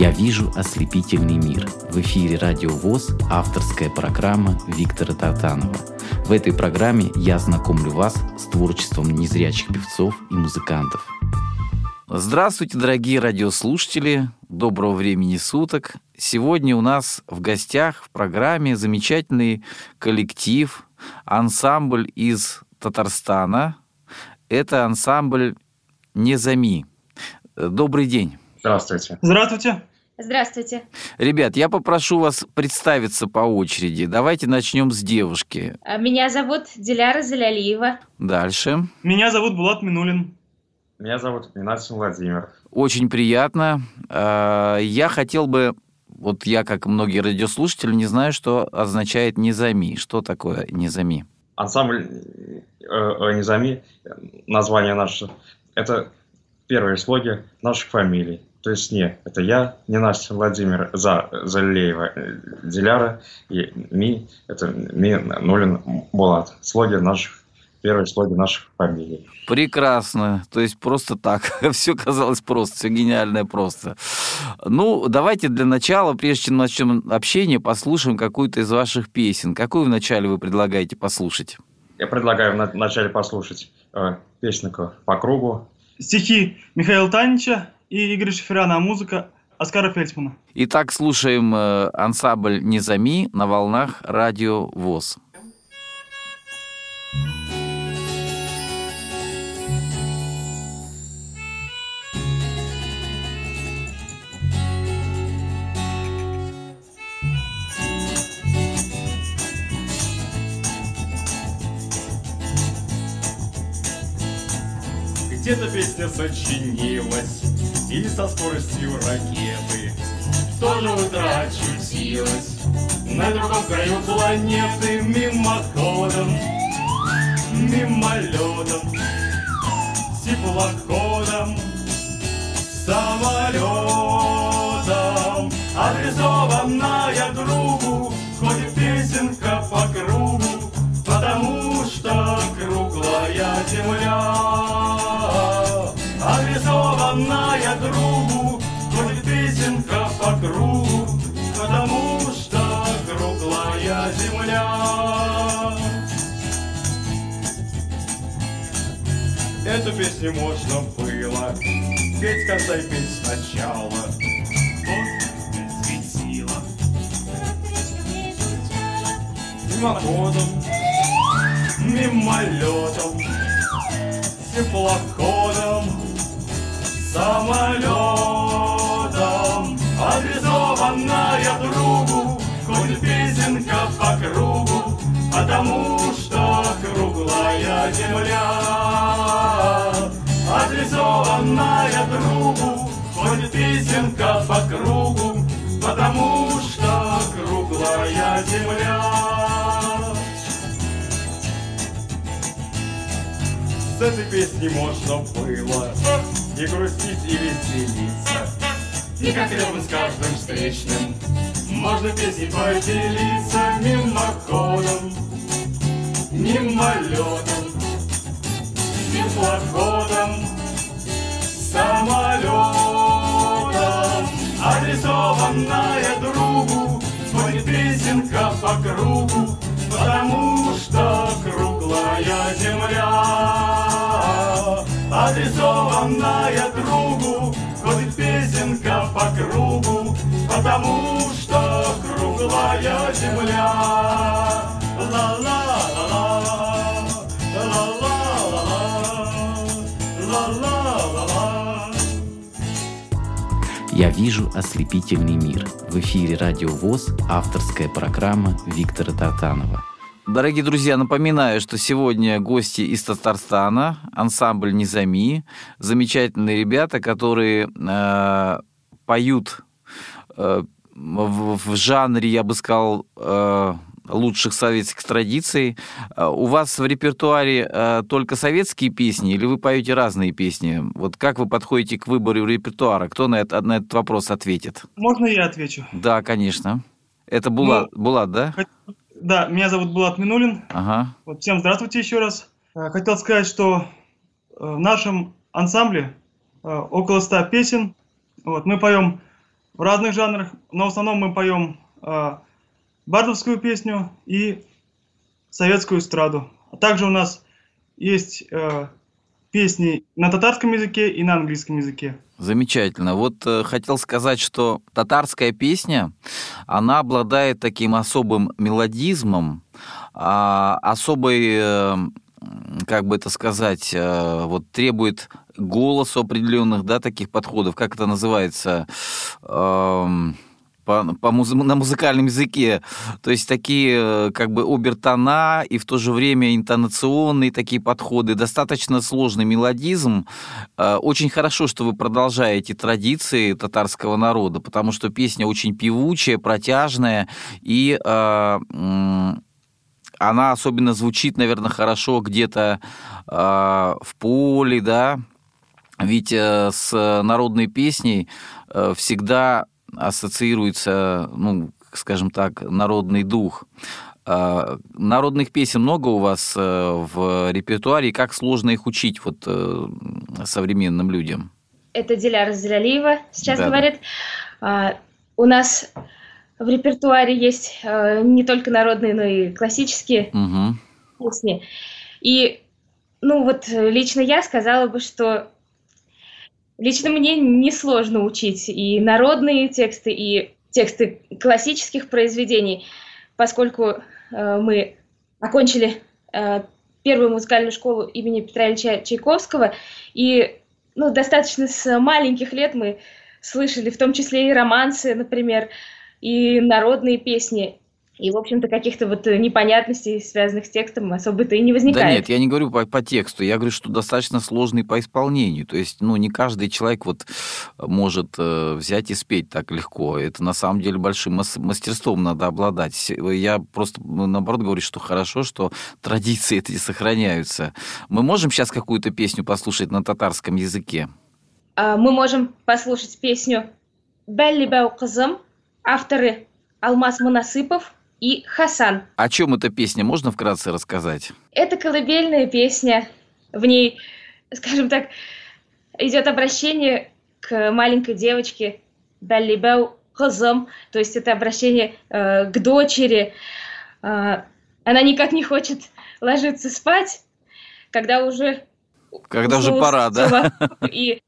Я вижу ослепительный мир. В эфире Радио ВОЗ авторская программа Виктора Тартанова. В этой программе я знакомлю вас с творчеством незрячих певцов и музыкантов. Здравствуйте, дорогие радиослушатели. Доброго времени суток. Сегодня у нас в гостях в программе замечательный коллектив, ансамбль из Татарстана. Это ансамбль «Незами». Добрый день. Здравствуйте. Здравствуйте. Здравствуйте. Ребят, я попрошу вас представиться по очереди. Давайте начнем с девушки. А, Меня зовут Диляра Залялиева. Дальше. Меня зовут Булат Минулин. Меня зовут Минасин Владимир. Очень приятно. А, Я хотел бы, вот я, как многие радиослушатели, не знаю, что означает «низами». Что такое «низами»? Ансамбль э, э, Низами, название наше, это первые слоги наших фамилий. То есть не, это я, не Настя Владимир, за Залеева э, Диляра, и Ми, это Ми Нулин Булат. Слоги наших, первые слоги наших фамилий. Прекрасно. То есть просто так. Все казалось просто, все гениальное просто. Ну, давайте для начала, прежде чем начнем общение, послушаем какую-то из ваших песен. Какую вначале вы предлагаете послушать? Я предлагаю на- вначале послушать э, песенку по кругу. Стихи Михаила Танича и Игоря Шеферяна, а музыка Оскара Фельдсмана. Итак, слушаем э, ансамбль «Незами» на волнах радио ВОЗ. Где-то песня сочинилась И со скоростью ракеты. В то же утро очутилась На другом краю планеты Мимоходом, мимолетом Теплоходом, самолетом. Адресованная другу Ходит песенка по кругу Потому что круглая земля Адресованная другу Ходит песенка по кругу Потому что круглая земля. Эту песню можно было Петь с конца и петь сначала. Вот светило. Мимоходом Мимолетом Теплоходом Самолетом. Адресованная другу Ходит песенка по кругу Потому что круглая земля. Адресованная другу Ходит песенка по кругу Потому что круглая земля. С этой песни можно было И грустить, и веселиться. И как рядом с каждым встречным Можно песней поделиться Мимоходом, мимолетом Теплоходом, самолетом. Адресованная другу Ходит песенка по кругу Потому что круглая земля Адресованная другу Ходит песенка по кругу Потому что круглая земля Ла-ла-ла-ла Ла-ла-ла-ла Ла-ла-ла-ла Я вижу ослепительный мир. В эфире Радио ВОЗ авторская программа Виктора Тартанова. Дорогие друзья, напоминаю, что сегодня гости из Татарстана, ансамбль «Низами», замечательные ребята, которые э, поют э, в, в жанре, я бы сказал, э, лучших советских традиций. Э, У вас в репертуаре э, только советские песни или вы поете разные песни? Вот как вы подходите к выбору репертуара? Кто на, это, на этот вопрос ответит? Можно я отвечу? Да, конечно. Это Булат, Булат да? Хот- Да, меня зовут Булат Минулин. Ага. Вот, всем здравствуйте еще раз. Э, Хотел сказать, что э, в нашем ансамбле э, около 100 песен. Вот, мы поем в разных жанрах, но в основном мы поем бардовскую песню и советскую эстраду. А также у нас есть песни на татарском языке и на английском языке. Замечательно. Вот э, хотел сказать, что татарская песня, она обладает таким особым мелодизмом, э, особой, э, как бы это сказать, э, вот требует голосу определенных, да, таких подходов. Как это называется? Э, по, по муз, на музыкальном языке. То есть такие э, как бы обертона и в то же время интонационные такие подходы. Достаточно сложный мелодизм. Э, очень хорошо, что вы продолжаете традиции татарского народа, потому что песня очень певучая, протяжная и э, она особенно звучит, наверное, хорошо где-то э, в поле, да. Ведь э, с народной песней э, всегда ассоциируется, ну, скажем так, народный дух. А, народных песен много у вас э, в репертуаре, как сложно их учить вот э, современным людям? Это Диляра Зралиева сейчас да, говорит. Да. У нас в репертуаре есть э, не только народные, но и классические угу. песни. И, ну вот, лично я сказала бы, что Лично мне несложно учить и народные тексты, и тексты классических произведений, поскольку э, мы окончили э, первую музыкальную школу имени Петра Ильича Чайковского, и ну, достаточно с маленьких лет мы слышали в том числе и романсы, например, и народные песни. И, в общем-то, каких-то вот непонятностей, связанных с текстом, особо-то и не возникает. Да нет, я не говорю по, по тексту, я говорю, что достаточно сложный по исполнению. То есть, ну, не каждый человек вот может э, взять и спеть так легко. Это на самом деле большим мастерством надо обладать. Я просто, ну, наоборот, говорю, что хорошо, что традиции эти сохраняются. Мы можем сейчас какую-то песню послушать на татарском языке? А, мы можем послушать песню «Белли Бау Казым», авторы Алмаз Монасыпов – и Хасан. О чем эта песня? Можно вкратце рассказать? Это колыбельная песня. В ней, скажем так, идет обращение к маленькой девочке Даллибау Хазам, то есть это обращение э, к дочери. Э, она никак не хочет ложиться спать, когда уже когда уже пора, да? И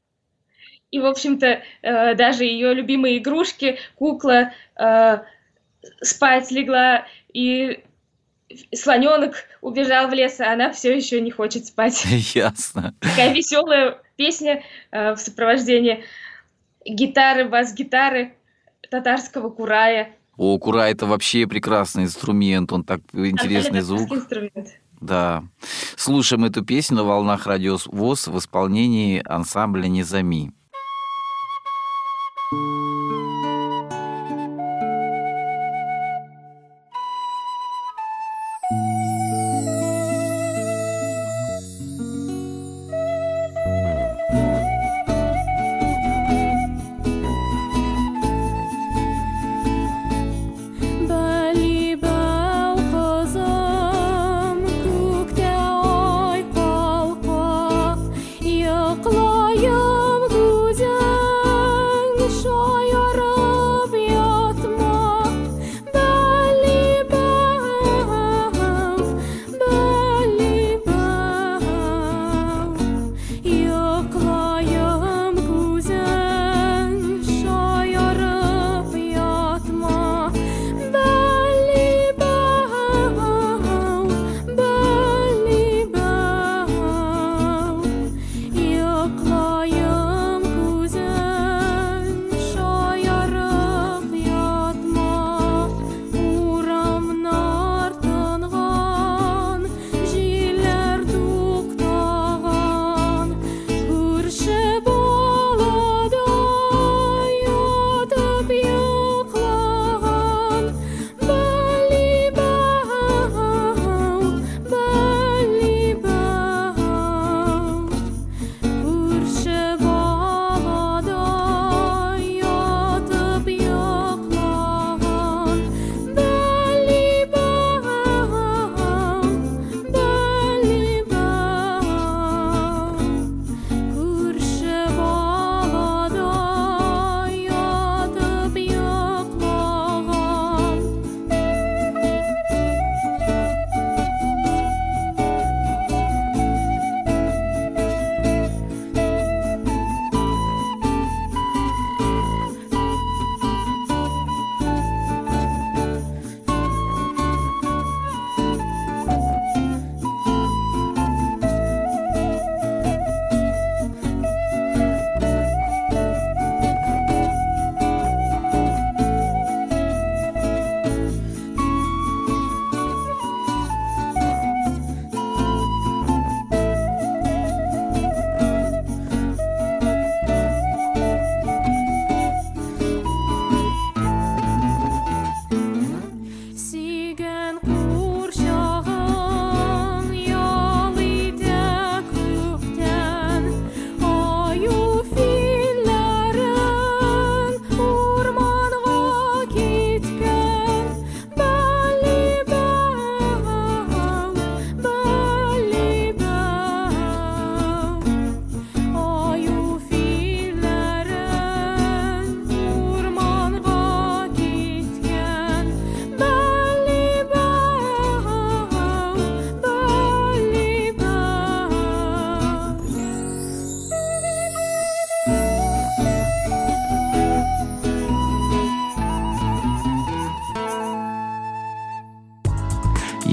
и, в общем-то, э, даже ее любимые игрушки, кукла, э, спать легла, и слоненок убежал в лес, а она все еще не хочет спать. Ясно. Такая веселая песня э, в сопровождении гитары, бас-гитары татарского курая. О, курай это вообще прекрасный инструмент, он так интересный звук. Инструмент. Да. Слушаем эту песню на волнах радио ВОЗ в исполнении ансамбля «Незами».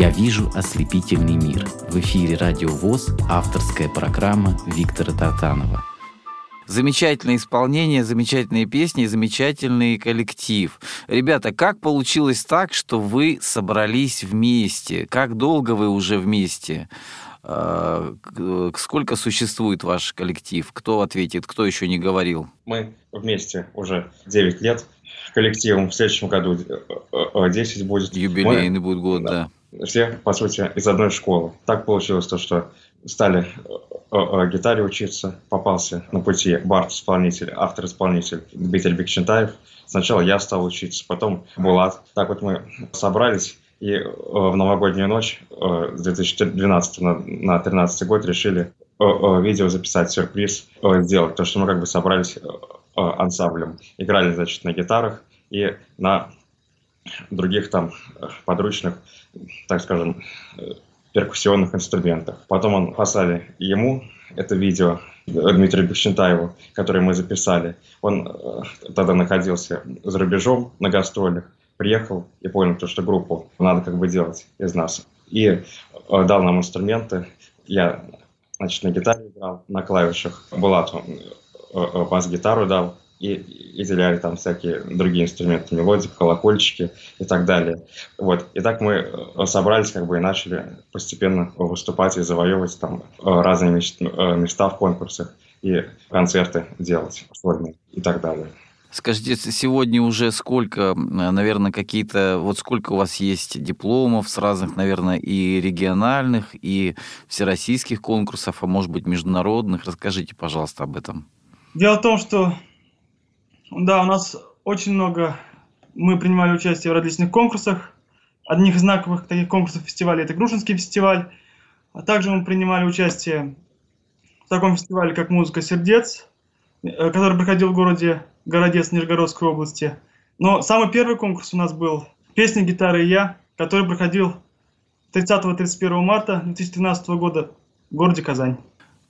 «Я вижу ослепительный мир». В эфире «Радио ВОЗ» авторская программа Виктора Татанова. Замечательное исполнение, замечательные песни, замечательный коллектив. Ребята, как получилось так, что вы собрались вместе? Как долго вы уже вместе? А, сколько существует ваш коллектив? Кто ответит, кто еще не говорил? Мы вместе уже 9 лет. Коллективом в следующем году 10 э, э, будет. Юбилейный Мы, будет год, да. да. Все, по сути, из одной школы. Так получилось то, что стали э, гитаре учиться, попался на пути бард-исполнитель, автор-исполнитель Дмитрий Бекчентаев. Сначала я стал учиться, потом Булат. Так вот мы собрались и э, в новогоднюю ночь э, с 2012 на, на 13 год решили э, э, видео записать, сюрприз э, сделать. То, что мы как бы собрались э, э, ансамблем. Играли, значит, на гитарах и на других там э, подручных, так скажем, э, перкуссионных инструментах. Потом он послали ему это видео, Дмитрию Бекчентаеву, которое мы записали. Он э, тогда находился за рубежом на гастролях приехал и понял, то, что группу надо как бы делать из нас. И э, дал нам инструменты. Я, значит, на гитаре играл, на клавишах. Булату э, э, бас-гитару дал. И, и деляли там всякие другие инструменты, мелодики, колокольчики и так далее. Вот. И так мы э, собрались как бы и начали постепенно выступать и завоевывать там э, разные места в конкурсах и концерты делать сольные и так далее. Скажите, сегодня уже сколько, наверное, какие-то, вот сколько у вас есть дипломов с разных, наверное, и региональных, и всероссийских конкурсов, а может быть, международных? Расскажите, пожалуйста, об этом. Дело в том, что, да, у нас очень много, мы принимали участие в различных конкурсах. Одних из знаковых таких конкурсов фестиваля это Грушинский фестиваль, а также мы принимали участие в таком фестивале, как «Музыка сердец», э, который проходил в городе Городец Нижегородской области. Но самый первый конкурс у нас был «Песня, гитара и я», который проходил 30-31 марта 2013 года в городе Казань.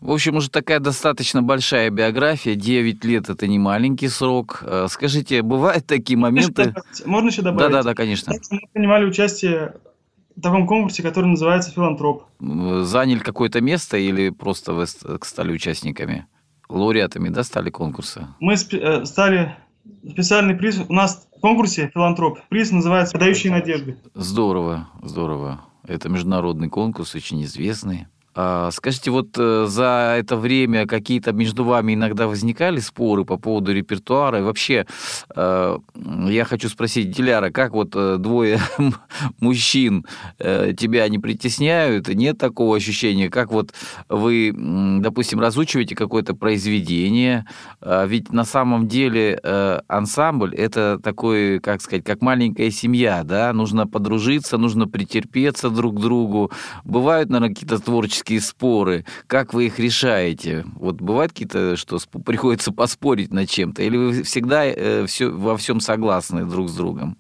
В общем, уже такая достаточно большая биография. 9 лет – это не маленький срок. Э, скажите, бывают такие моменты... Можно еще добавить? Да-да-да, конечно. Мы принимали участие в таком конкурсе, который называется «Филантроп». Заняли какое-то место или просто вы стали участниками? лауреатами, да, стали конкурса? Мы э, стали специальный приз. У нас в конкурсе «Филантроп». Приз называется «Подающие надежды». Здорово, здорово. Это международный конкурс, очень известный. А, скажите, вот э, за это время какие-то между вами иногда возникали споры по поводу репертуара? И вообще, э, я хочу спросить, Диляра, как вот э, двое мужчин тебя не притесняют? Нет такого ощущения? Как вот вы, допустим, разучиваете какое-то произведение? А ведь на самом деле ансамбль – это такой, как сказать, как маленькая семья, да? Нужно подружиться, нужно претерпеться друг к другу. Бывают, наверное, какие-то творческие политические споры, как вы их решаете? Вот бывает какие-то, что приходится поспорить над чем-то, или вы всегда э, все, во всем согласны друг с другом?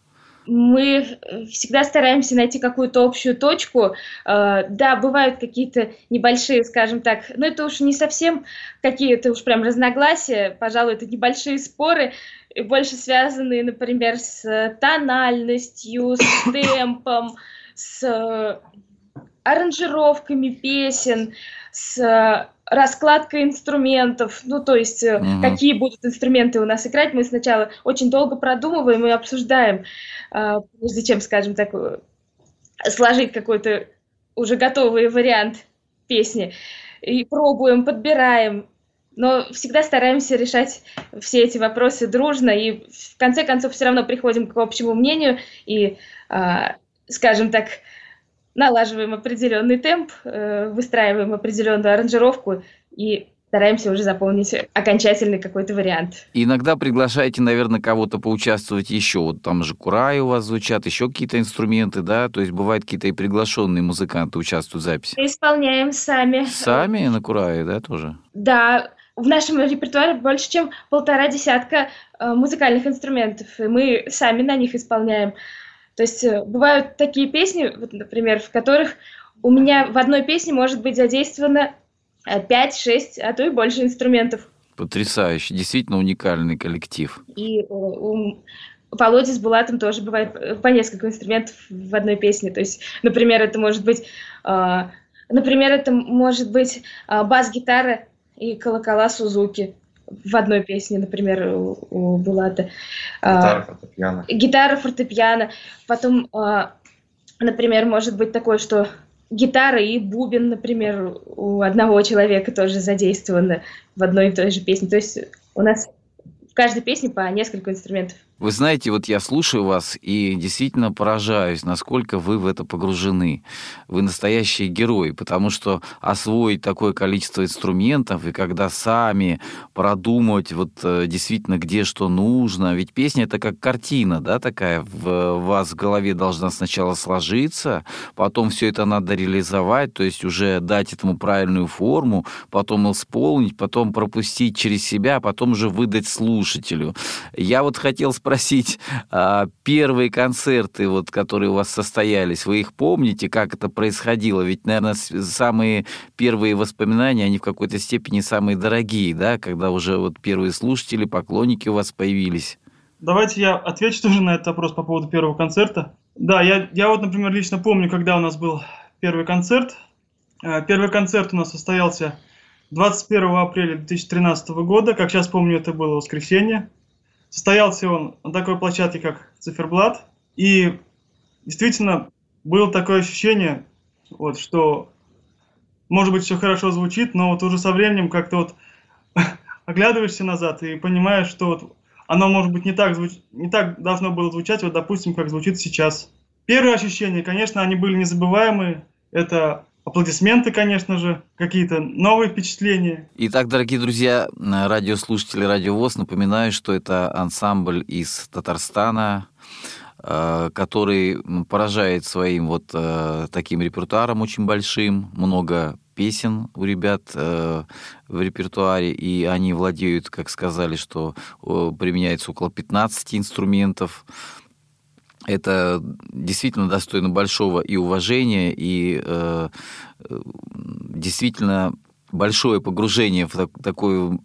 мы всегда стараемся найти какую-то общую точку. Э, да, бывают какие-то небольшие, скажем так, но это уж не совсем какие-то уж прям разногласия, пожалуй, это небольшие споры, больше связанные, например, с тональностью, с темпом, с аранжировками песен, с э, раскладкой инструментов, ну, то есть угу. какие будут инструменты у нас играть, мы сначала очень долго продумываем и обсуждаем, э, прежде чем, скажем так, сложить какой-то уже готовый вариант песни, и пробуем, подбираем, но всегда стараемся решать все эти вопросы дружно, и в конце концов все равно приходим к общему мнению, и, скажем так, налаживаем определенный темп, э, выстраиваем определенную аранжировку и стараемся уже заполнить окончательный какой-то вариант. иногда приглашаете, наверное, кого-то поучаствовать еще. Вот там же кураи у вас звучат, еще какие-то инструменты, да? То есть бывают какие-то и приглашенные музыканты участвуют в записи. Мы исполняем сами. Сами на курае, да, тоже? Да, в нашем репертуаре больше, чем полтора десятка э, музыкальных инструментов, и мы сами на них исполняем. То есть э, бывают такие песни, вот, например, в которых у меня в одной песне может быть задействовано 5-6, э, а то и больше инструментов. Потрясающе, действительно уникальный коллектив. И э, у Володя с Булатом тоже бывает по несколько инструментов в одной песне. То есть, например, это может быть, например, это может быть бас-гитара и колокола Сузуки в одной песне, например, у, у Булата. Гитара, фортепиано. Гитара, фортепиано. Потом, например, может быть такое, что гитара и бубен, например, у одного человека тоже задействованы в одной и той же песне. То есть у нас в каждой песне по несколько инструментов. Вы знаете, вот я слушаю вас и действительно поражаюсь, насколько вы в это погружены. Вы настоящие герои, потому что освоить такое количество инструментов, и когда сами продумать вот э, действительно, где что нужно, ведь песня это как картина, да, такая, в вас в голове должна сначала сложиться, потом все это надо реализовать, то есть уже дать этому правильную форму, потом исполнить, потом пропустить через себя, потом уже выдать слушателю. Я вот хотел спросить, спросить, а, первые концерты, вот, которые у вас состоялись, вы их помните, как это происходило? Ведь, наверное, самые первые воспоминания, они в какой-то степени самые дорогие, да, когда уже вот первые слушатели, поклонники у вас появились. Давайте я отвечу тоже на этот вопрос по поводу первого концерта. Да, я, я вот, например, лично помню, когда у нас был первый концерт. Э, первый концерт у нас состоялся 21 апреля 2013 года. Как сейчас помню, это было воскресенье. Состоялся он на такой площадке, как Циферблат. И действительно было такое ощущение, вот, что может быть все хорошо звучит, но вот уже со временем как-то вот оглядываешься назад и понимаешь, что вот оно может быть не так, звуч... не так должно было звучать, вот допустим, как звучит сейчас. Первые ощущения, конечно, они были незабываемые. Это Аплодисменты, конечно же, какие-то новые впечатления. Итак, дорогие друзья, радиослушатели Радио ВОЗ, напоминаю, что это ансамбль из Татарстана, э, который поражает своим вот э, таким репертуаром очень большим, много песен у ребят э, в репертуаре, и они владеют, как сказали, что применяется около 15 инструментов это действительно достойно большого и уважения, и э, действительно большое погружение в так, такой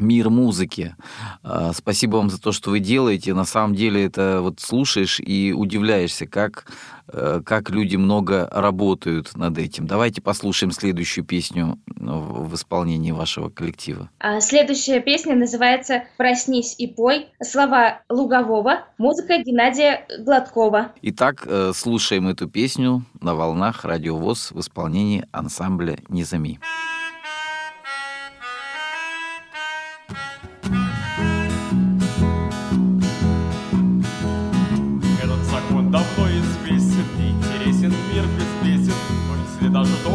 мир музыки. Э, спасибо вам за то, что вы делаете. На самом деле это вот слушаешь и удивляешься, как Э, как люди много работают над этим. Давайте послушаем следующую песню в исполнении вашего коллектива. А следующая песня называется «Проснись и пой». Слова Лугового, музыка Геннадия Гладкова. Итак, э, слушаем эту песню на волнах радиовоз в исполнении ансамбля «Низами».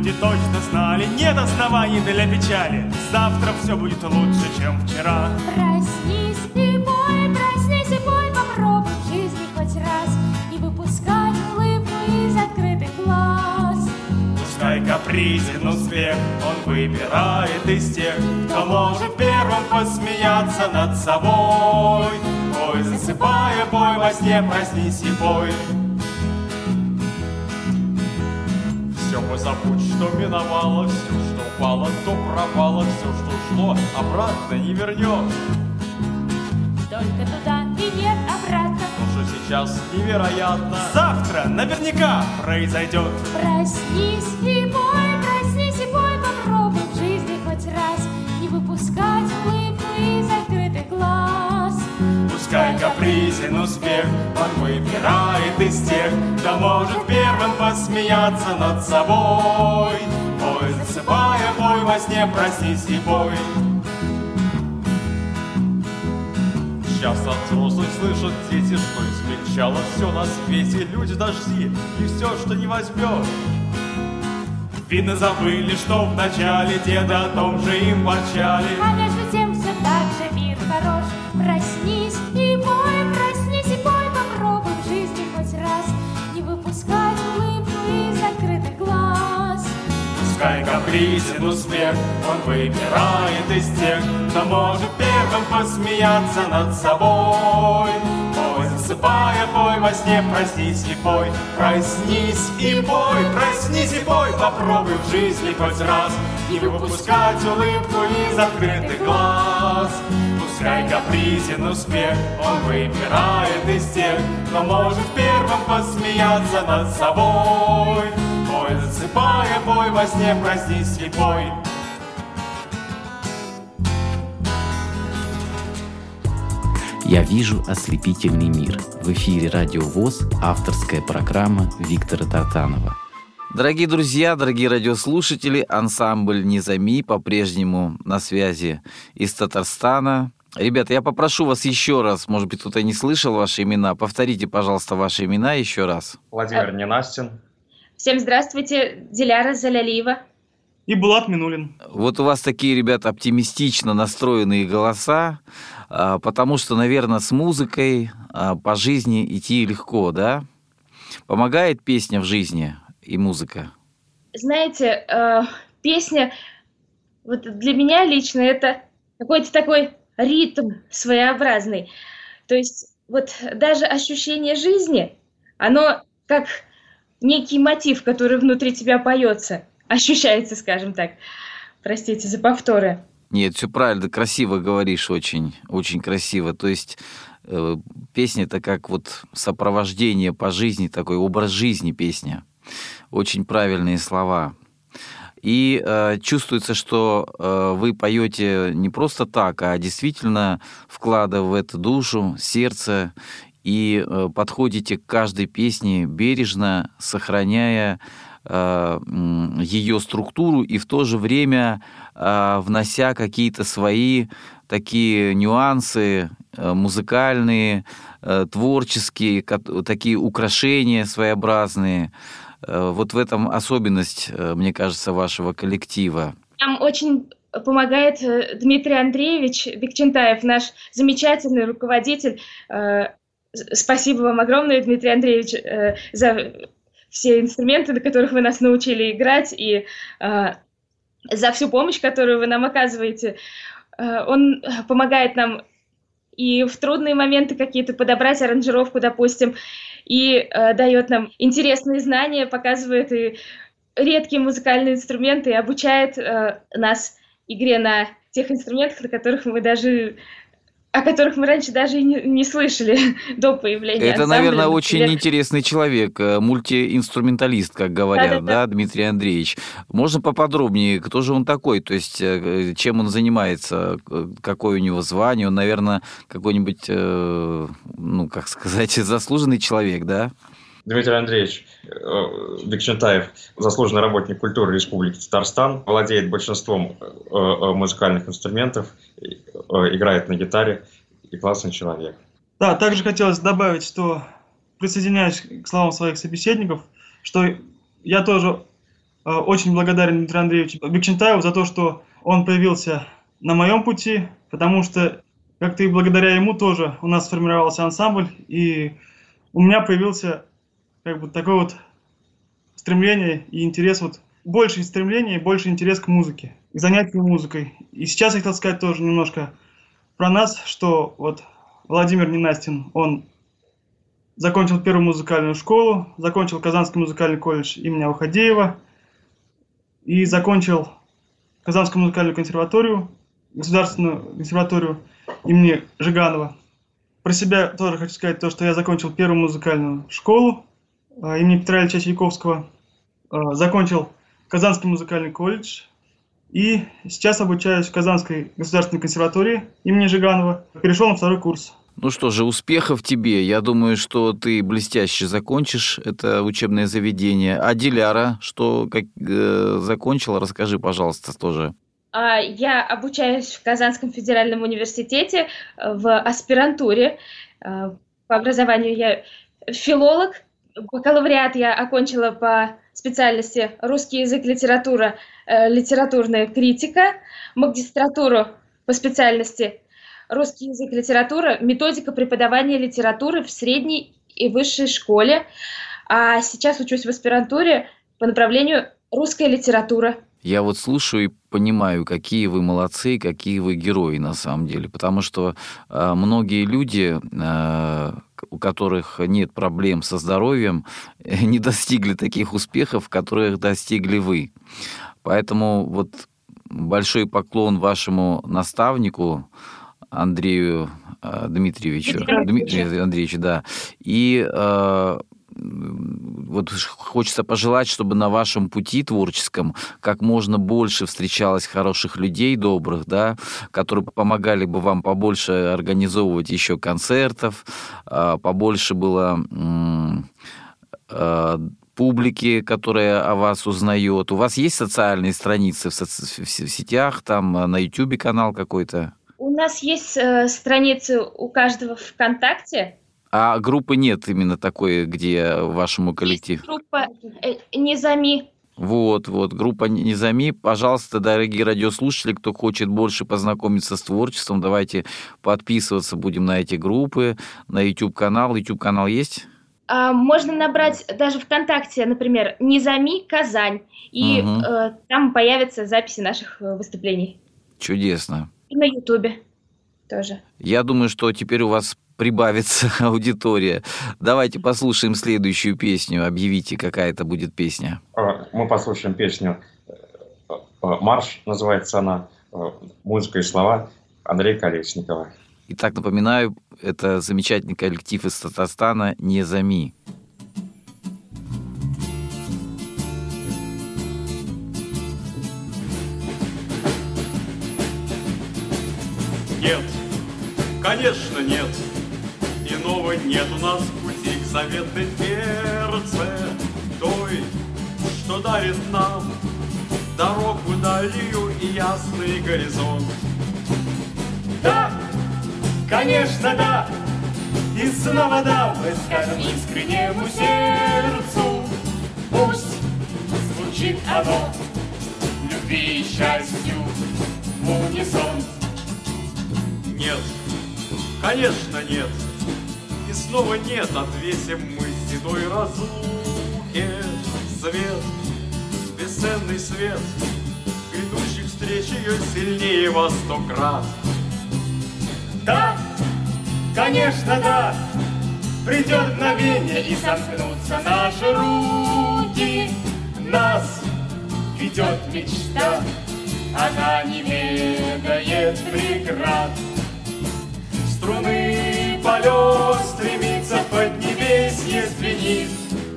люди точно знали, нет оснований для печали. Завтра все будет лучше, чем вчера. Проснись и бой, проснись и бой, попробуй в жизни хоть раз не выпускать улыбку из открытых глаз. Пускай капризен успех, он выбирает из тех, кто может первым посмеяться над собой. Бой, засыпая, бой во сне, проснись и бой. Забудь, что миновало все, что упало, то пропало все, что ушло, обратно не вернешь. Только туда и нет обратно. То, что сейчас невероятно, завтра наверняка произойдет. Проснись и бой, Пускай капризен успех, он выбирает из тех, кто может первым посмеяться над собой. Пой, засыпая, пой во сне, проснись и пой. Сейчас от взрослых слышат дети, что измельчало все на свете, люди дожди и все, что не возьмешь. Видно, забыли, что в начале деды о том же им ворчали. А между тем все так же мир хорош. Проснись Пускай капризен успех, он выбирает из тех, кто может первым посмеяться над собой. Пой, засыпая, пой во сне, проснись и пой, проснись и пой, проснись и пой, попробуй в жизни хоть раз Не выпускать улыбку из открытых глаз Пускай капризен успех, он выбирает из тех Кто может первым посмеяться над собой Бой, засыпая, бой во сне, проснись слепой «Я вижу ослепительный мир». В эфире «Радио ВОЗ» авторская программа Виктора Тартанова. Дорогие друзья, дорогие радиослушатели, ансамбль «Низами» по-прежнему на связи из Татарстана. Ребята, я попрошу вас еще раз, может быть, кто-то не слышал ваши имена, повторите, пожалуйста, ваши имена еще раз. Владимир Ненастин. Всем здравствуйте, Диляра Залялиева. И Булат Минулин. Вот у вас такие, ребята, оптимистично настроенные голоса. А, потому что, наверное, с музыкой а, по жизни идти легко, да? Помогает песня в жизни и музыка? Знаете, э, песня, вот для меня лично это какой-то такой ритм своеобразный. То есть вот даже ощущение жизни, оно как некий мотив, который внутри тебя поется, ощущается, скажем так. Простите за повторы. Нет, все правильно, красиво говоришь, очень, очень красиво. То есть э, песня это как вот сопровождение по жизни, такой образ жизни песня. Очень правильные слова. И э, чувствуется, что э, вы поете не просто так, а действительно вкладывая в это душу, сердце и э, подходите к каждой песне бережно, сохраняя э, ее структуру и в то же время а, внося какие-то свои такие нюансы э, музыкальные, э, творческие, такие украшения своеобразные. Э, вот в этом особенность, мне кажется, вашего коллектива. Нам очень помогает Дмитрий Андреевич Бекчентаев, наш замечательный руководитель. Спасибо вам огромное, Дмитрий Андреевич, за все инструменты, на которых вы нас научили играть, и за всю помощь, которую вы нам оказываете. Э, он помогает нам и в трудные моменты какие-то подобрать аранжировку, допустим, и э, дает нам интересные знания, показывает и редкие музыкальные инструменты и обучает э, нас игре на тех инструментах, на которых мы даже о которых мы раньше даже и не, не слышали до появления. Это, ансамбля, наверное, очень интересный человек, э, мультиинструменталист, как говорят, да, да, да, Дмитрий Андреевич. Можно поподробнее, кто же он такой, то есть э, чем он занимается, какое у него звание, он, наверное, какой-нибудь, э, ну, как сказать, заслуженный человек, да? Дмитрий Андреевич Бекчентаев, заслуженный работник культуры Республики Татарстан, владеет большинством музыкальных инструментов, Э, играет на гитаре и классный человек. Да, также хотелось добавить, что присоединяюсь к словам своих собеседников, что я тоже э, очень благодарен Дмитрию Андреевичу Бекчентаеву за то, что он появился на моем пути, потому что как-то и благодаря ему тоже у нас сформировался ансамбль, и у меня появился как бы такое вот стремление и интерес вот больше стремление и больше интерес к музыке, к занятию музыкой. И сейчас я хотел сказать тоже немножко про нас, что вот Владимир Ненастин, он закончил первую музыкальную школу, закончил Казанский музыкальный колледж имени Уходеева и закончил Казанскую музыкальную консерваторию, государственную консерваторию имени Жиганова. Про себя тоже хочу сказать то, что я закончил первую музыкальную школу имени Петра Ильича Чайковского, а, закончил Казанский музыкальный колледж. И сейчас обучаюсь в Казанской государственной консерватории имени Жиганова. Перешел на второй курс. Ну что же, успехов тебе. Я думаю, что ты блестяще закончишь это учебное заведение. А Диляра, что как, э, закончила, расскажи, пожалуйста, тоже. А, я обучаюсь в Казанском федеральном университете э, в аспирантуре. Э, по образованию я филолог. Бакалавриат я окончила по специальности русский язык, литература, э, литературная критика, магистратуру по специальности русский язык, литература, методика преподавания литературы в средней и высшей школе. А сейчас учусь в аспирантуре по направлению русская литература. Я вот слушаю и понимаю, какие вы молодцы, какие вы герои на самом деле, потому что э, многие люди, э, у которых нет проблем со здоровьем, не достигли таких успехов, которых достигли вы. Поэтому вот большой поклон вашему наставнику Андрею э, Дмитриевичу. Дмитрию Андреевичу, да. И э, вот хочется пожелать, чтобы на вашем пути творческом как можно больше встречалось хороших людей, добрых, да, которые помогали бы вам побольше организовывать еще концертов, э, побольше было э, публики, которая о вас узнает. У вас есть социальные страницы в, соци- в сетях, там на YouTube канал какой-то? У нас есть э, страницы у каждого ВКонтакте. А группы нет именно такой, где вашему коллективу? Группа э, Низами. Вот, вот, группа Низами. Пожалуйста, дорогие радиослушатели, кто хочет больше познакомиться с творчеством, давайте подписываться будем на эти группы, на YouTube-канал. YouTube-канал есть? А, можно набрать даже ВКонтакте, например, Низами Казань, и угу. э, там появятся записи наших э, выступлений. Чудесно. И на Ютубе тоже. Я думаю, что теперь у вас прибавится аудитория. Давайте послушаем следующую песню. Объявите, какая это будет песня. А, мы послушаем песню э, «Марш», называется она, музыка и слова Андрея Колесникова. Итак, напоминаю, это замечательный коллектив из Татарстана «Незами». Нет, конечно нет, иного нет у нас пути к заветной перце, той, что дарит нам дорогу далью и ясный горизонт. Да, конечно, да, и снова да, мы скажем искреннему сердцу, пусть звучит оно любви и счастью в унисон. Нет, конечно нет, снова нет, отвесим мы седой разлуке свет, бесценный свет, грядущих встреч ее сильнее во сто крат. Да, конечно, да, придет мгновение и сомкнутся наши руки. Нас ведет мечта, она не ведает преград. Струны полет стремится под небесье, звенит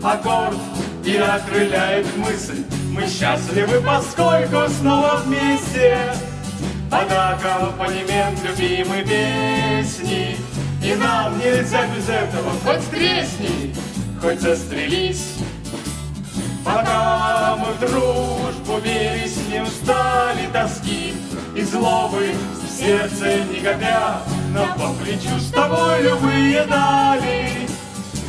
аккорд и окрыляет мысль. Мы счастливы, поскольку снова вместе под аккомпанемент любимой песни. И нам нельзя без этого хоть тресни, хоть застрелись. Пока мы в дружбу верить не устали тоски и злобы в сердце не копя, но по плечу с тобой любые дали.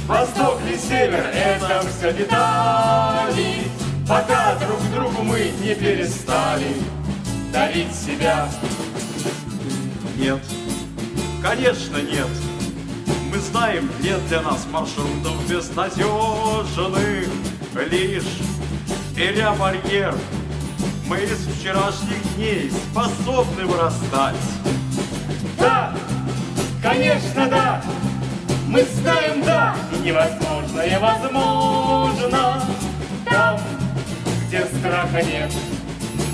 Восток ли север, это все детали, пока друг другу мы не перестали дарить себя. Нет, конечно нет. Мы знаем, нет для нас маршрутов безнадежных. Лишь беря барьер, мы из вчерашних дней способны вырастать. Да, конечно, да, мы знаем, да, и невозможное возможно. Там, где страха нет,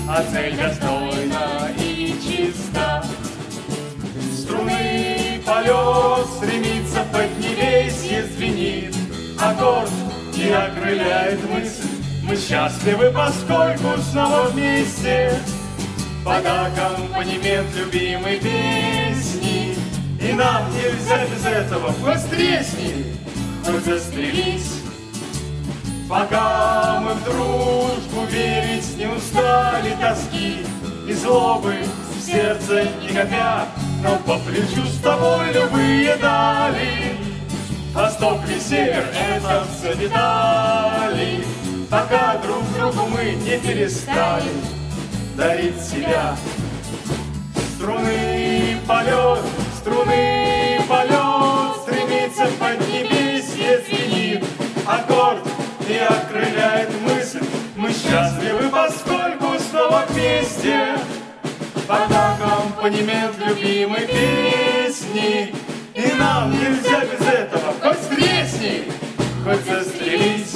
а цель достойна и чиста. Струны полет стремится под небесье звенит, аккорд и окрыляет мысль. Мы счастливы, поскольку снова вместе под аккомпанемент любимой песни. И нам нельзя без этого хоть тресни, хоть застрелись. Пока мы в дружбу верить не устали тоски И злобы в сердце не копя, Но по плечу с тобой любые дали. Восток и север — это все детали, Пока друг другу мы не перестали дарить себя. Струны полет, струны полет, Стремится под небесье звенит аккорд и окрыляет мысль. Мы счастливы, поскольку снова вместе под аккомпанемент любимой песни. И нам нельзя без этого хоть тресни, хоть застрелись.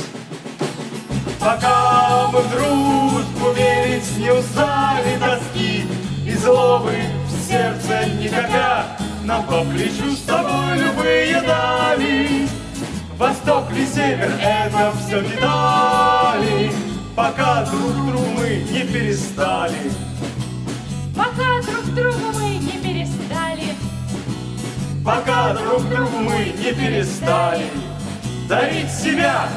Пока мы в дружбу верить не устали тоски И злобы в сердце никогда Нам по плечу с тобой любые дали. Восток ли север, это все детали Пока друг другу мы не перестали. Пока друг другу мы не перестали. Пока друг другу мы не перестали Дарить себя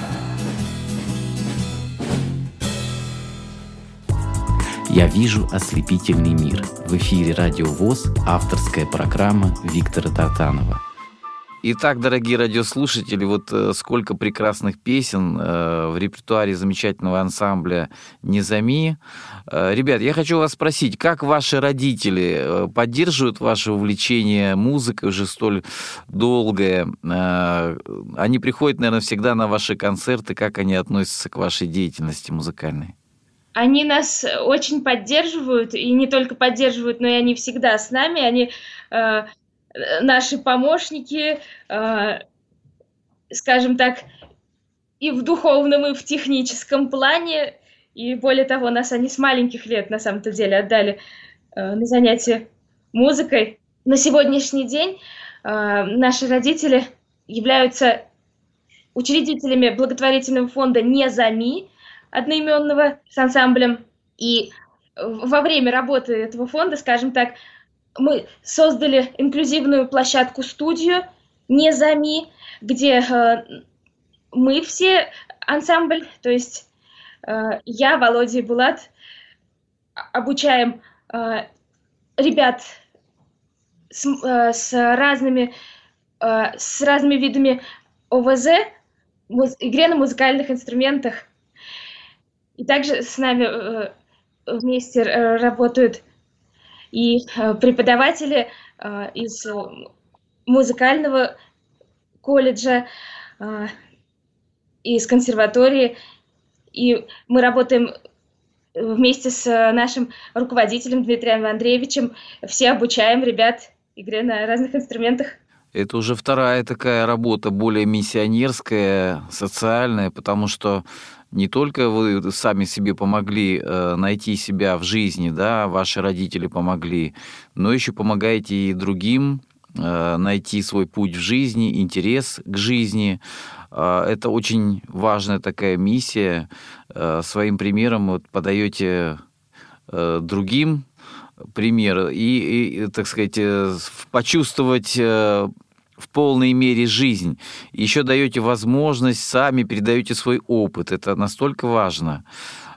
Я вижу ослепительный мир. В эфире Радио ВОЗ, авторская программа Виктора Тартанова. Итак, дорогие радиослушатели, вот э, сколько прекрасных песен э, в репертуаре замечательного ансамбля «Незами». Э, ребят, я хочу вас спросить, как ваши родители поддерживают ваше увлечение музыкой уже столь долгое? Они приходят, наверное, всегда на ваши концерты. Как они относятся к вашей деятельности музыкальной? Они нас очень поддерживают, и не только поддерживают, но и они всегда с нами. Они э, наши помощники, э, скажем так, и в духовном, и в техническом плане. И более того, нас они с маленьких лет на самом-то деле отдали э, на занятия музыкой. На сегодняшний день э, наши родители являются учредителями благотворительного фонда «Незами», одноименного с ансамблем. И во время работы этого фонда, скажем так, мы создали инклюзивную площадку-студию «Незами», где э, мы все, ансамбль, то есть э, я, Володя и Булат, обучаем э, ребят с, э, с разными э, с разными видами ОВЗ, муз, игре на музыкальных инструментах. И также с нами э, вместе э, работают и э, преподаватели э, из музыкального колледжа, э, из консерватории. И мы работаем вместе с нашим руководителем Дмитрием Андреевичем. Все обучаем ребят игре на разных инструментах. Это уже вторая такая работа, более миссионерская, социальная, потому что не только вы сами себе помогли э, найти себя в жизни, да, ваши родители помогли, но еще помогаете и другим э, найти свой путь в жизни, интерес к жизни. Э, это очень важная такая миссия. Э, своим примером вот, подаете э, другим пример и, и, так сказать, э, почувствовать э, в полной мере жизнь. Еще даете возможность, сами передаете свой опыт. Это настолько важно.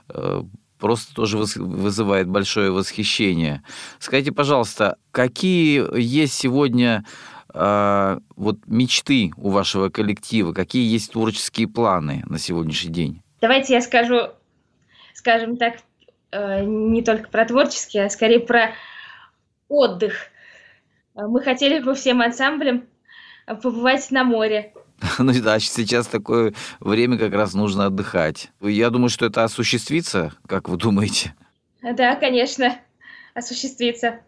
Э, просто тоже вызывает большое восхищение. Скажите, пожалуйста, какие есть сегодня э, вот мечты у вашего коллектива? Какие есть творческие планы на сегодняшний день? Давайте я скажу, скажем так, э, не только про творческие, а скорее про отдых. Мы хотели бы всем ансамблем побывать на море. Ну да, сейчас такое время как раз нужно отдыхать. Я думаю, что это осуществится, как вы думаете? Да, конечно, осуществится.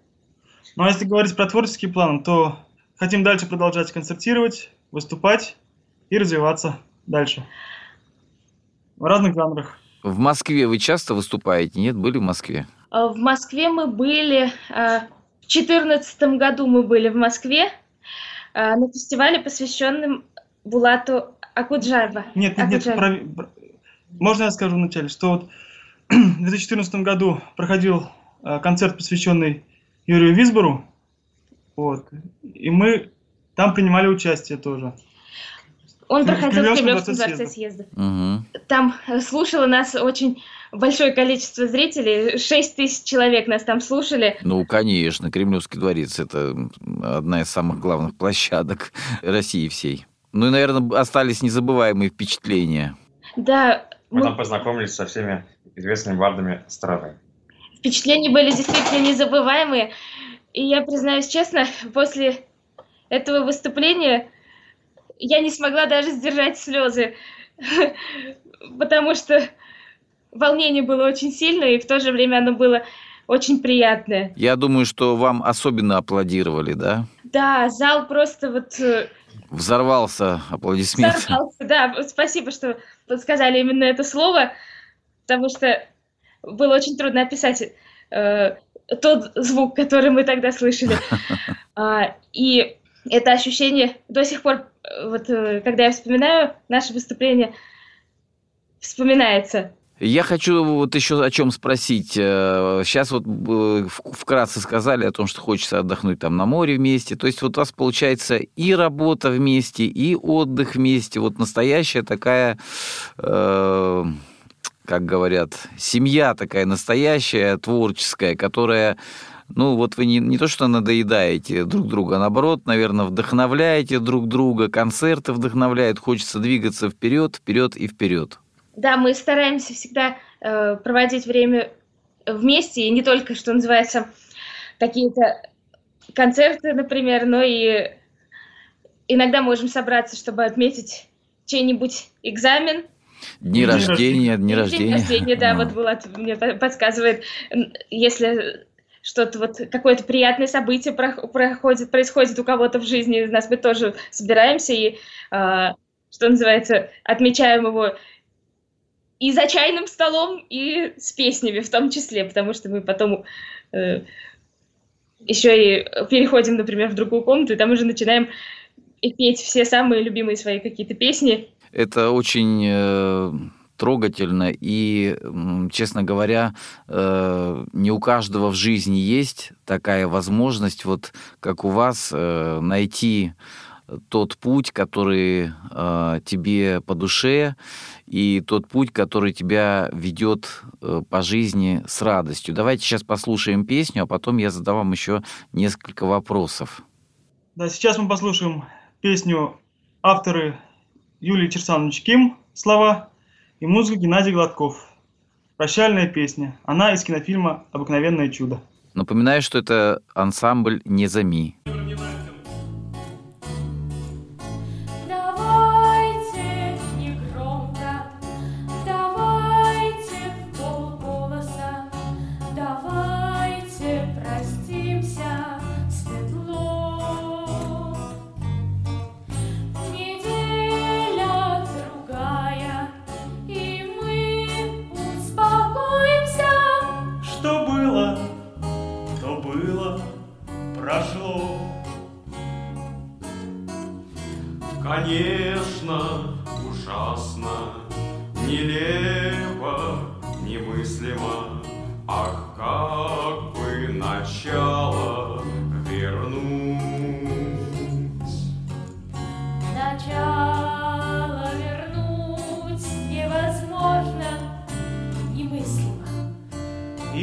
Ну а если говорить про творческий план, то хотим дальше продолжать концертировать, выступать и развиваться дальше. В разных жанрах. В Москве вы часто выступаете? Нет, были в Москве? А, в Москве мы были... А, в 2014 году мы были в Москве на фестивале, посвященном Булату Акуджаева. Нет, нет, нет, про... можно я скажу вначале, что вот в 2014 году проходил а, концерт, посвященный Юрию Висбору, вот, и мы там принимали участие тоже. Он проходил в Кремлевском дворце съезда. Угу. Там слушало нас очень большое количество зрителей, 6 тысяч человек нас там слушали. Ну, конечно, Кремлевский дворец – это одна из самых главных площадок России всей. Ну и, наверное, остались незабываемые впечатления. Да. Мы, мы... там познакомились со всеми известными бардами страны. Впечатления были действительно незабываемые. И я признаюсь честно, после этого выступления я не смогла даже сдержать слезы, потому что волнение было очень сильное, и в то же время оно было очень приятное. Я думаю, что вам особенно аплодировали, да? Да, зал просто вот... Э, Взорвался аплодисмент. Взорвался, да. Спасибо, что подсказали именно это слово, потому что было очень трудно описать э, тот звук, который мы тогда слышали. А, и это ощущение до сих пор, вот когда я вспоминаю наше выступление, вспоминается. Я хочу вот еще о чем спросить. Сейчас вот вкратце сказали о том, что хочется отдохнуть там на море вместе. То есть вот у вас получается и работа вместе, и отдых вместе. Вот настоящая такая, э, как говорят, семья такая настоящая, творческая, которая ну, вот вы не, не то, что надоедаете друг друга, а наоборот, наверное, вдохновляете друг друга, концерты вдохновляют, хочется двигаться вперед, вперед и вперед. Да, мы стараемся всегда э, проводить время вместе, и не только, что называется, какие-то концерты, например, но и иногда можем собраться, чтобы отметить чей-нибудь экзамен. Дни, дни рождения, дни рождения. Дни рождения, да, вот Булат мне подсказывает, если что-то вот, какое-то приятное событие проходит, происходит у кого-то в жизни из нас, мы тоже собираемся и, э, что называется, отмечаем его и за чайным столом, и с песнями в том числе, потому что мы потом э, еще и переходим, например, в другую комнату, и там уже начинаем петь все самые любимые свои какие-то песни. Это очень э, трогательно, и, честно говоря, э, не у каждого в жизни есть такая возможность, вот как у вас, э, найти тот путь, который э, тебе по душе, и тот путь, который тебя ведет по жизни с радостью. Давайте сейчас послушаем песню, а потом я задам вам еще несколько вопросов. Да, сейчас мы послушаем песню авторы Юлии Черсанович Ким «Слова» и музыка Геннадий Гладков. Прощальная песня. Она из кинофильма «Обыкновенное чудо». Напоминаю, что это ансамбль «Незами». остальное.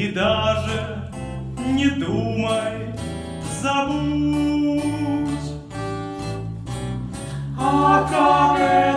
И даже не думай, забудь. А как это?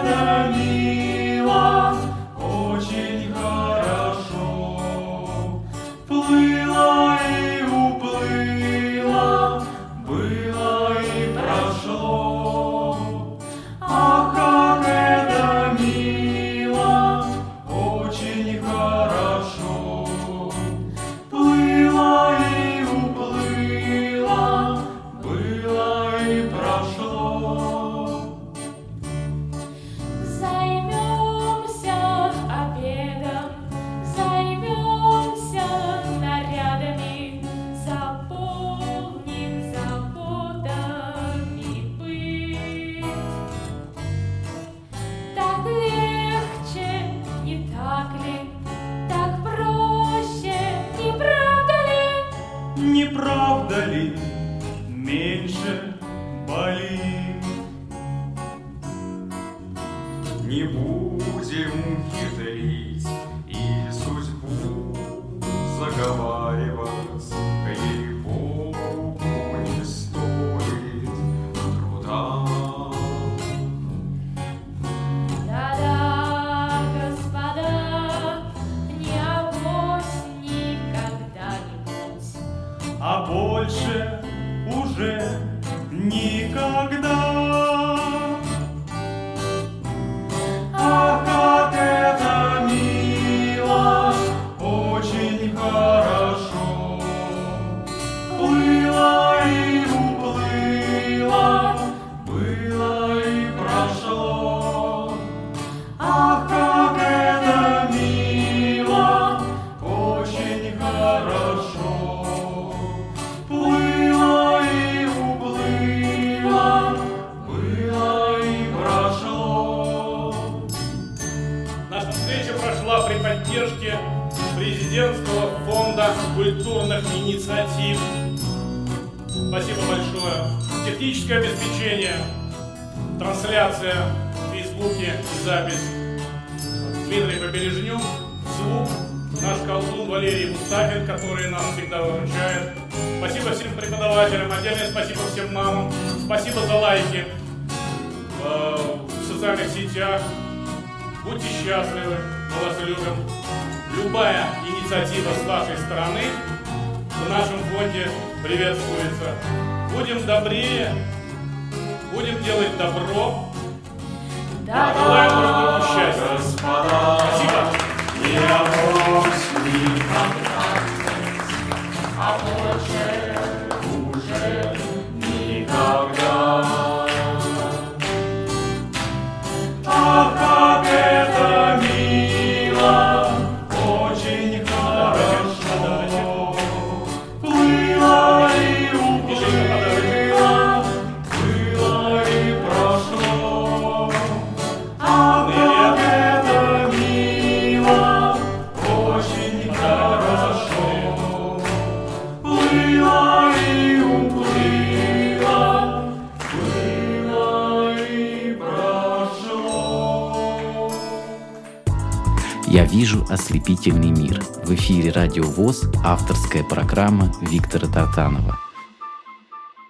Вижу ослепительный мир. В эфире Радио ВОЗ, авторская программа Виктора Тартанова.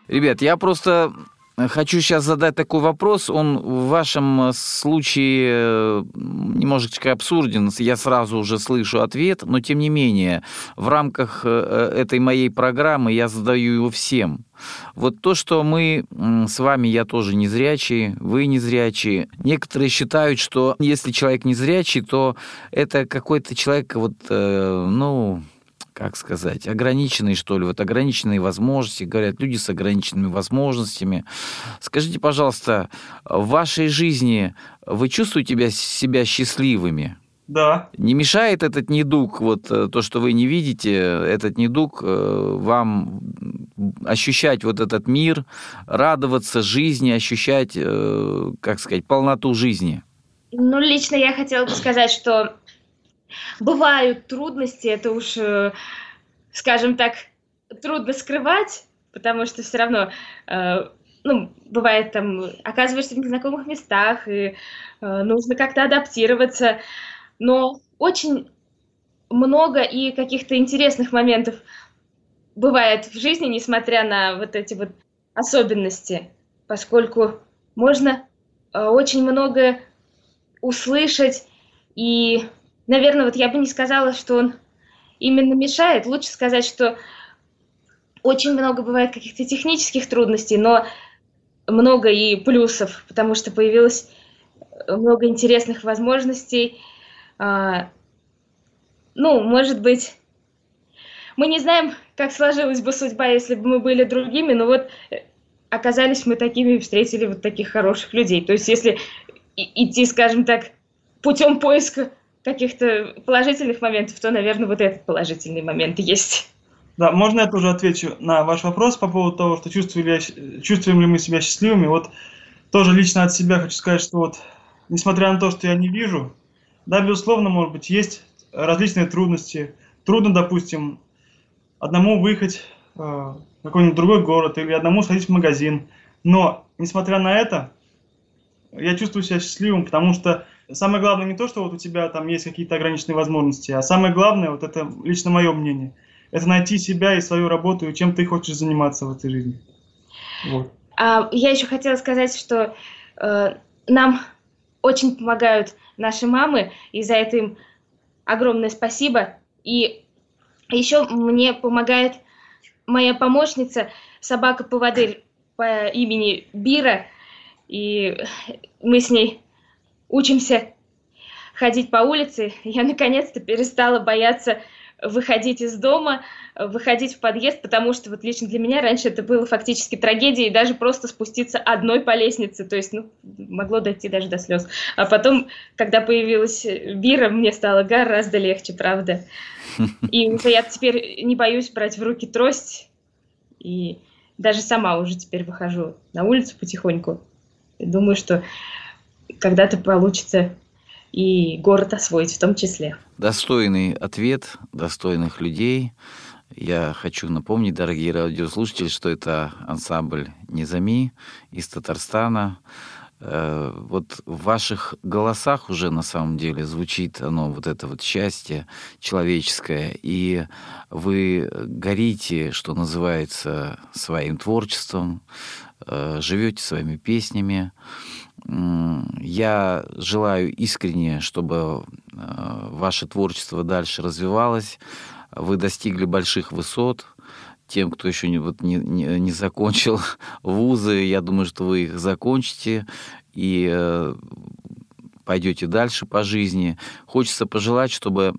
Ребят, я просто хочу сейчас задать такой вопрос. Он в вашем случае э, немножечко абсурден. Я сразу уже слышу ответ, но тем не менее, в рамках э, этой моей программы я задаю его всем. Вот то, что мы с вами, я тоже незрячий, вы незрячие. Некоторые считают, что если человек незрячий, то это какой-то человек, вот, э, ну, как сказать, ограниченный, что ли, вот ограниченные возможности, говорят, люди с ограниченными возможностями. Скажите, пожалуйста, в вашей жизни вы чувствуете себя, себя счастливыми? Да. Не мешает этот недуг, вот э, то, что вы не видите, этот недуг э, вам ощущать вот этот мир, радоваться жизни, ощущать, э, как сказать, полноту жизни? Ну, лично я хотела бы сказать, что бывают трудности, это уж, э, скажем так, трудно скрывать, потому что все равно, э, ну, бывает там, оказываешься в незнакомых местах, и э, нужно как-то адаптироваться, но очень много и каких-то интересных моментов бывает в жизни, несмотря на вот эти вот особенности, поскольку можно очень много услышать и наверное, вот я бы не сказала, что он именно мешает. Лучше сказать, что очень много бывает каких-то технических трудностей, но много и плюсов, потому что появилось много интересных возможностей. А, ну, может быть, мы не знаем, как сложилась бы судьба, если бы мы были другими, но вот оказались мы такими и встретили вот таких хороших людей. То есть, если идти, скажем так, путем поиска каких-то положительных моментов, то, наверное, вот этот положительный момент есть. Да, можно я тоже отвечу на ваш вопрос по поводу того, что чувствуем ли, чувствуем ли мы себя счастливыми. Вот тоже лично от себя хочу сказать, что вот, несмотря на то, что я не вижу, да, безусловно, может быть, есть различные трудности. Трудно, допустим, одному выехать э, в какой-нибудь другой город или одному сходить в магазин. Но, несмотря на это, я чувствую себя счастливым, потому что самое главное не то, что вот у тебя там есть какие-то ограниченные возможности, а самое главное, вот это лично мое мнение, это найти себя и свою работу, и чем ты хочешь заниматься в этой жизни. Вот. А, я еще хотела сказать, что э, нам очень помогают наши мамы, и за это им огромное спасибо. И еще мне помогает моя помощница, собака-поводырь по имени Бира, и мы с ней учимся ходить по улице. Я наконец-то перестала бояться выходить из дома, выходить в подъезд, потому что вот лично для меня раньше это было фактически трагедией, даже просто спуститься одной по лестнице, то есть, ну, могло дойти даже до слез. А потом, когда появилась Бира, мне стало гораздо легче, правда. И уже я теперь не боюсь брать в руки трость, и даже сама уже теперь выхожу на улицу потихоньку. Думаю, что когда-то получится и город освоить в том числе. Достойный ответ достойных людей. Я хочу напомнить, дорогие радиослушатели, что это ансамбль Низами из Татарстана. Э, вот в ваших голосах уже на самом деле звучит оно, вот это вот счастье человеческое, и вы горите, что называется, своим творчеством, э, живете своими песнями. Я желаю искренне, чтобы э, ваше творчество дальше развивалось, вы достигли больших высот, тем, кто еще не, вот, не, не, закончил вузы, я думаю, что вы их закончите и э, пойдете дальше по жизни. Хочется пожелать, чтобы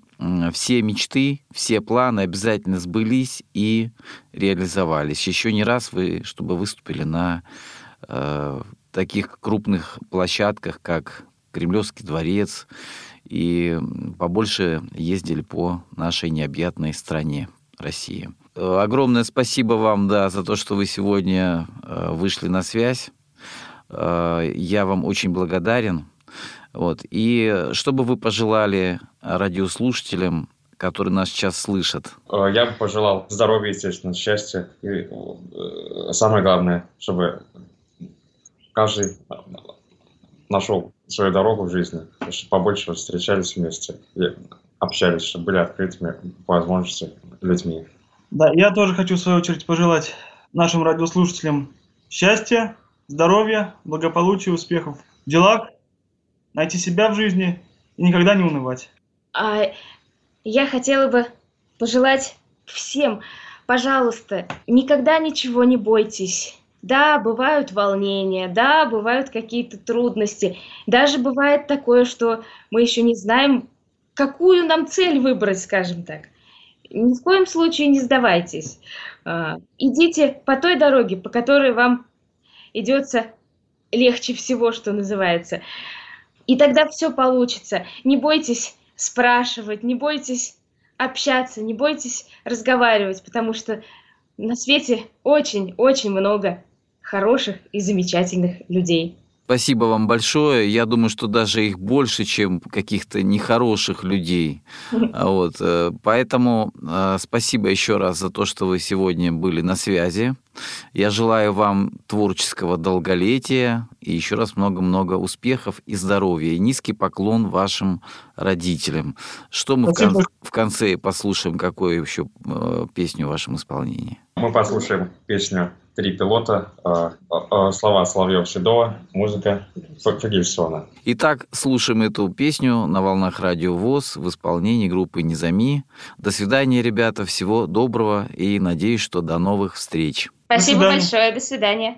все мечты, все планы обязательно сбылись и реализовались. Еще не раз вы, чтобы выступили на э, таких крупных площадках, как Кремлевский дворец, и побольше ездили по нашей необъятной стране России. Огромное спасибо вам, да, за то, что вы сегодня э, вышли на связь. Э, я вам очень благодарен. Вот. И что бы вы пожелали радиослушателям, которые нас сейчас слышат? Э, я бы пожелал здоровья, естественно, счастья. И самое главное, чтобы каждый нашел свою дорогу в жизни, чтобы побольше встречались вместе и общались, чтобы были открытыми по возможности людьми. Да, я тоже хочу в свою очередь пожелать нашим радиослушателям счастья, здоровья, благополучия, успехов в делах, найти себя в жизни и никогда не унывать. А я хотела бы пожелать всем, пожалуйста, никогда ничего не бойтесь. Да, бывают волнения, да, бывают какие-то трудности. Даже бывает такое, что мы еще не знаем, какую нам цель выбрать, скажем так ни в коем случае не сдавайтесь. А, идите по той дороге, по которой вам идется легче всего, что называется. И тогда все получится. Не бойтесь спрашивать, не бойтесь общаться, не бойтесь разговаривать, потому что на свете очень-очень много хороших и замечательных людей. Спасибо вам большое. Я думаю, что даже их больше, чем каких-то нехороших людей. Вот. Э, поэтому э, спасибо еще раз за то, что вы сегодня были на связи. Я желаю вам творческого долголетия и еще раз много-много успехов и здоровья. И низкий поклон вашим родителям. Что мы в, кон- в конце послушаем, какую еще э, песню в вашем исполнении? Мы послушаем песню три пилота, э, э, слова Соловьев Седова, музыка Фагельсона. Итак, слушаем эту песню на волнах радио ВОЗ в исполнении группы Низами. До свидания, ребята, всего доброго и надеюсь, что до новых встреч. Спасибо до большое, до свидания.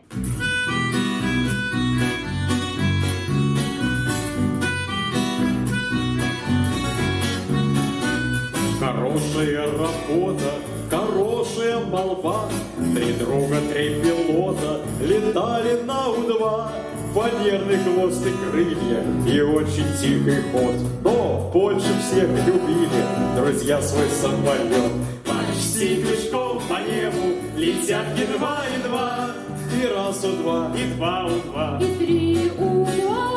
Хорошая работа, хорошая молва, Три друга, три пилота летали на У-2. Фанерный хвост и крылья и очень тихий ход. Но больше всех любили друзья свой самолет. Почти пешком по небу летят едва-едва. И раз у два, и два у два, и три у два.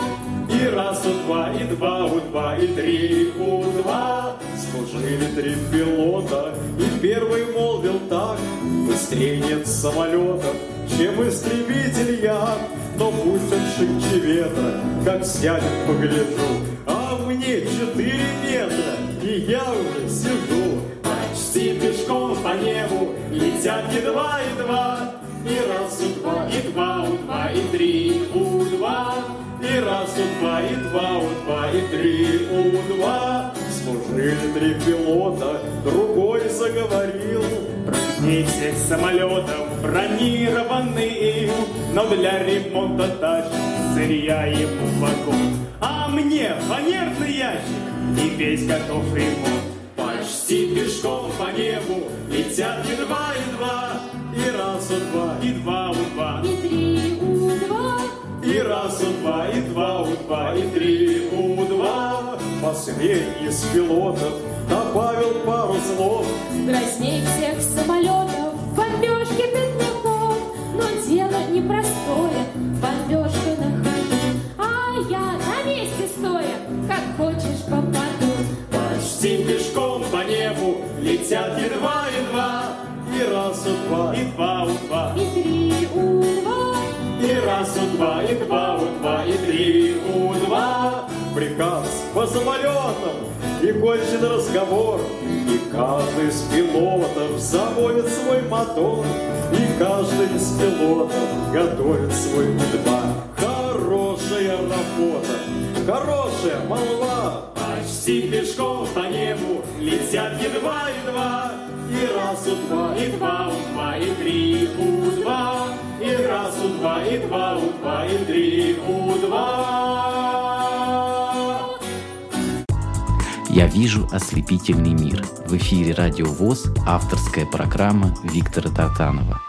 И раз у два, и два у два, и три у два. Служили три пилота, и первый молвил так. Быстрее нет самолетов, чем истребитель я. Но пусть он шибче ветра, как сядет, погляжу. А мне четыре метра, и я уже сижу. Почти пешком по небу летят едва-едва. И раз у два, и два у два, и три у два. И раз у два, и два у два, и три у два. Служили три пилота, другой заговорил. Прочней всех самолетов бронированный, но для ремонта тащит сырья ему вагон. А мне фанерный ящик и весь готов ремонт. Почти пешком по небу летят едва-едва. И раз у два, и два у два, и три у два. И раз у два, и два у два, и три у два. Последний из пилотов добавил пару слов. Грозней всех самолетов, бомбежки бедняков. Но дело непростое, бомбежка на ходу. А я на месте стоя, как хочешь попаду. Почти пешком по небу летят едва-едва. раз, у два, и два, у два, и три у два, и раз, у два, и два, у два, и три, у два. Приказ по самолетам и кончен разговор, и каждый из пилотов заводит свой мотор, и каждый из пилотов готовит свой два. Хорошая работа, хорошая молва, почти пешком по небу летят едва-едва. И раз, у два, И два, у два, и три, у два, и раз, у два, и два, у два, и три, у два. Я вижу ослепительный мир. В эфире Радио ВОЗ авторская программа Виктора Тартанова.